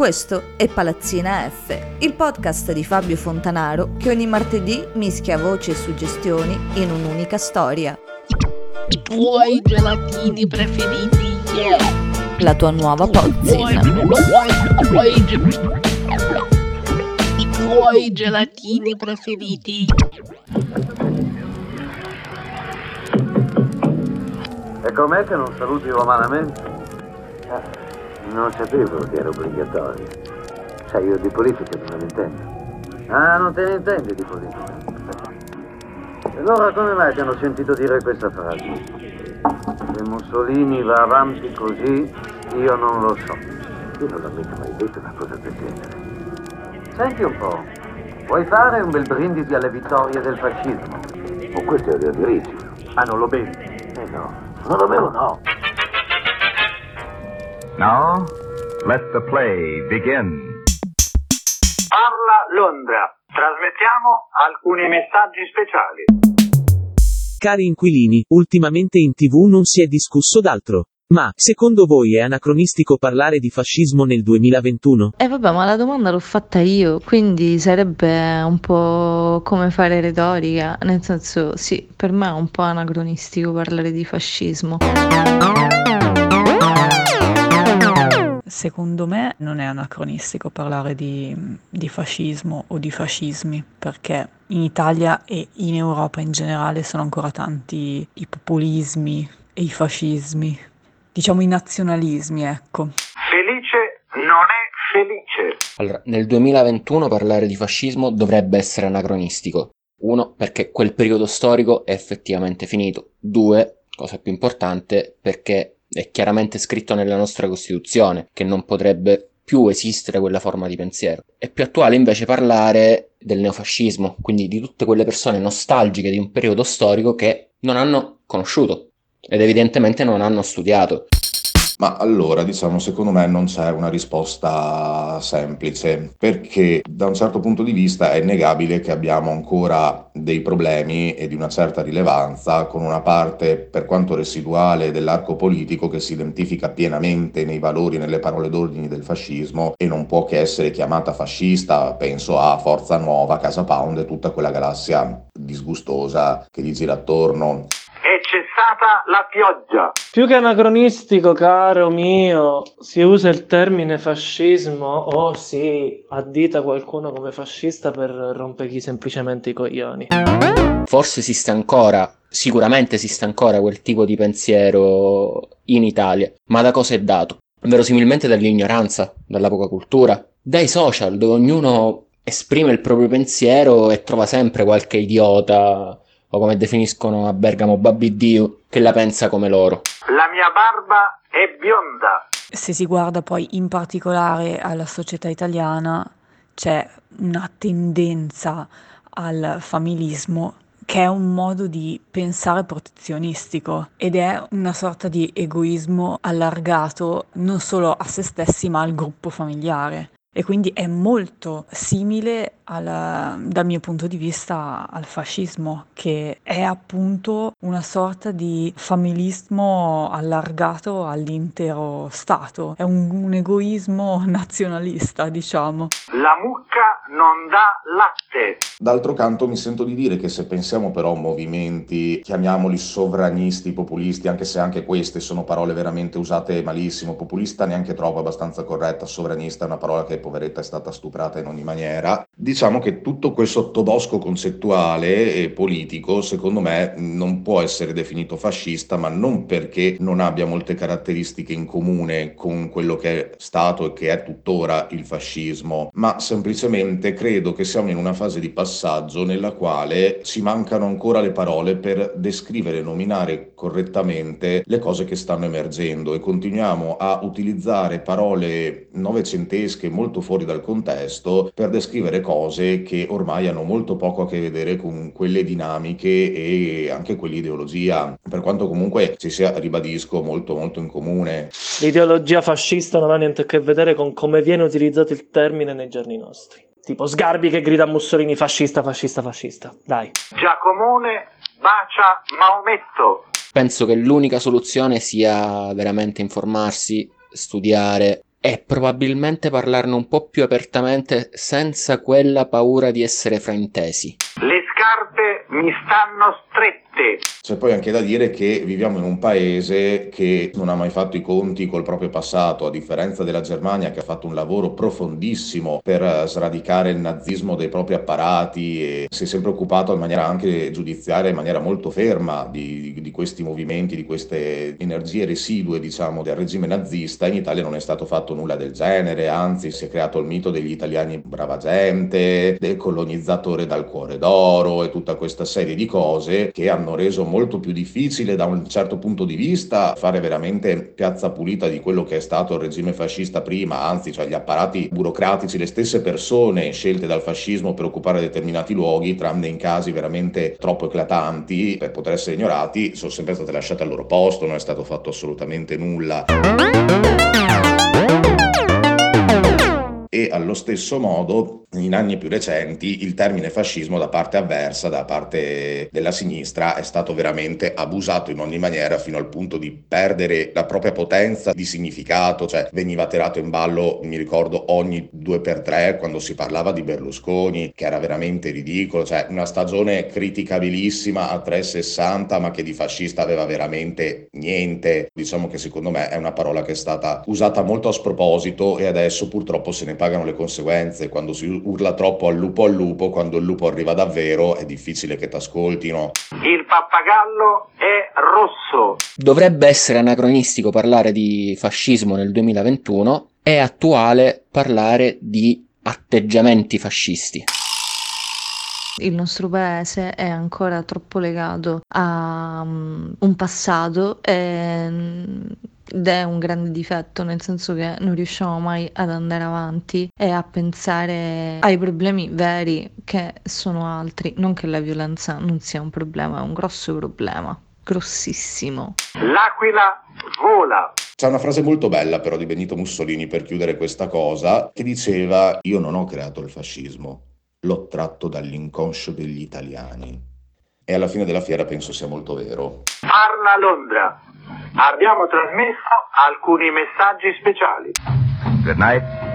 Questo è Palazzina F, il podcast di Fabio Fontanaro che ogni martedì mischia voci e suggestioni in un'unica storia. I tuoi gelatini preferiti, yeah. La tua nuova pozzina. I tuoi gelatini preferiti. E com'è che non saluti romanamente? Non sapevo che era obbligatorio. Sai, io di politica non me ne intendo. Ah, non te ne intendi di politica? E allora come mai ti hanno sentito dire questa frase? Se Mussolini va avanti così, io non lo so. Io non l'ho mica mai detto una cosa del genere. Senti un po', vuoi fare un bel brindisi alle vittorie del fascismo? Oh, questo è il diritto. Ah, non lo bevi? Eh no, non lo bevo no. Now, let the play begin. Parla Londra. Trasmettiamo alcuni messaggi speciali. Cari inquilini, ultimamente in tv non si è discusso d'altro. Ma, secondo voi è anacronistico parlare di fascismo nel 2021? Eh vabbè, ma la domanda l'ho fatta io, quindi sarebbe un po' come fare retorica, nel senso, sì, per me è un po' anacronistico parlare di fascismo. Secondo me non è anacronistico parlare di, di, fascismo o di fascismi, perché in Italia e in Europa in generale sono ancora tanti i populismi e i fascismi, diciamo i nazionalismi, ecco. Felice non è felice. Allora, nel 2021 parlare di fascismo dovrebbe essere anacronistico. Uno, perché quel periodo storico è effettivamente finito. Due, cosa più importante, perché è chiaramente scritto nella nostra Costituzione che non potrebbe più esistere quella forma di pensiero. È più attuale invece parlare del neofascismo, quindi di tutte quelle persone nostalgiche di un periodo storico che non hanno conosciuto ed evidentemente non hanno studiato. Ma allora, diciamo, secondo me non c'è una risposta semplice, perché da un certo punto di vista è innegabile che abbiamo ancora dei problemi e di una certa rilevanza con una parte, per quanto residuale, dell'arco politico che si identifica pienamente nei valori e nelle parole d'ordine del fascismo e non può che essere chiamata fascista, penso a Forza Nuova, Casa Pound e tutta quella galassia disgustosa che gli gira attorno è cessata la pioggia. Più che anacronistico, caro mio, si usa il termine fascismo o si addita qualcuno come fascista per rompergli semplicemente i coglioni. Forse esiste ancora, sicuramente esiste ancora quel tipo di pensiero in Italia, ma da cosa è dato? Verosimilmente dall'ignoranza, dalla poca cultura, dai social dove ognuno esprime il proprio pensiero e trova sempre qualche idiota o come definiscono a Bergamo Babbi Dio, che la pensa come loro. La mia barba è bionda. Se si guarda poi in particolare alla società italiana, c'è una tendenza al familismo che è un modo di pensare protezionistico ed è una sorta di egoismo allargato non solo a se stessi ma al gruppo familiare e quindi è molto simile al, dal mio punto di vista al fascismo, che è appunto una sorta di familismo allargato all'intero Stato, è un, un egoismo nazionalista, diciamo. La mucca non dà latte. D'altro canto mi sento di dire che se pensiamo però a movimenti, chiamiamoli sovranisti, populisti, anche se anche queste sono parole veramente usate malissimo, populista neanche troppo abbastanza corretta, sovranista è una parola che poveretta è stata stuprata in ogni maniera, diciamo che tutto quel sottobosco concettuale e politico, secondo me, non può essere definito fascista, ma non perché non abbia molte caratteristiche in comune con quello che è stato e che è tuttora il fascismo, ma semplicemente credo che siamo in una fase di passaggio nella quale ci mancano ancora le parole per descrivere e nominare correttamente le cose che stanno emergendo. E continuiamo a utilizzare parole novecentesche molto fuori dal contesto per descrivere cose che ormai hanno molto poco a che vedere con quelle dinamiche e anche quell'ideologia, per quanto comunque ci sia, ribadisco, molto molto in comune. L'ideologia fascista non ha niente a che vedere con come viene utilizzato il termine nei giorni nostri. Tipo Sgarbi che grida a Mussolini fascista, fascista, fascista. Dai. Giacomone bacia Maometto. Penso che l'unica soluzione sia veramente informarsi, studiare, e probabilmente parlarne un po' più apertamente senza quella paura di essere fraintesi. Le scarpe mi stanno strette. C'è poi anche da dire che viviamo in un paese che non ha mai fatto i conti col proprio passato, a differenza della Germania che ha fatto un lavoro profondissimo per sradicare il nazismo dei propri apparati e si è sempre occupato in maniera anche giudiziaria, in maniera molto ferma di, di, di questi movimenti, di queste energie residue, diciamo, del regime nazista. In Italia non è stato fatto nulla del genere, anzi si è creato il mito degli italiani brava gente, del colonizzatore dal cuore d'oro e tutta questa serie di cose che hanno reso molto più difficile da un certo punto di vista fare veramente piazza pulita di quello che è stato il regime fascista prima, anzi cioè gli apparati burocratici, le stesse persone scelte dal fascismo per occupare determinati luoghi, tranne in casi veramente troppo eclatanti per poter essere ignorati, sono sempre state lasciate al loro posto, non è stato fatto assolutamente nulla allo stesso modo in anni più recenti il termine fascismo da parte avversa, da parte della sinistra, è stato veramente abusato in ogni maniera fino al punto di perdere la propria potenza di significato, cioè veniva tirato in ballo, mi ricordo, ogni due per tre quando si parlava di Berlusconi, che era veramente ridicolo, cioè una stagione criticabilissima a 360 ma che di fascista aveva veramente niente. Diciamo che secondo me è una parola che è stata usata molto a sproposito e adesso purtroppo se ne pagano le conseguenze quando si urla troppo al lupo al lupo, quando il lupo arriva davvero è difficile che ti ascoltino. Il pappagallo è rosso. Dovrebbe essere anacronistico parlare di fascismo nel 2021, è attuale parlare di atteggiamenti fascisti. Il nostro paese è ancora troppo legato a um, un passato e ed è un grande difetto, nel senso che non riusciamo mai ad andare avanti e a pensare ai problemi veri che sono altri, non che la violenza non sia un problema, è un grosso problema, grossissimo. L'aquila vola. C'è una frase molto bella però di Benito Mussolini per chiudere questa cosa che diceva io non ho creato il fascismo, l'ho tratto dall'inconscio degli italiani. E alla fine della fiera penso sia molto vero. Parla Londra. Abbiamo trasmesso alcuni messaggi speciali. Good night.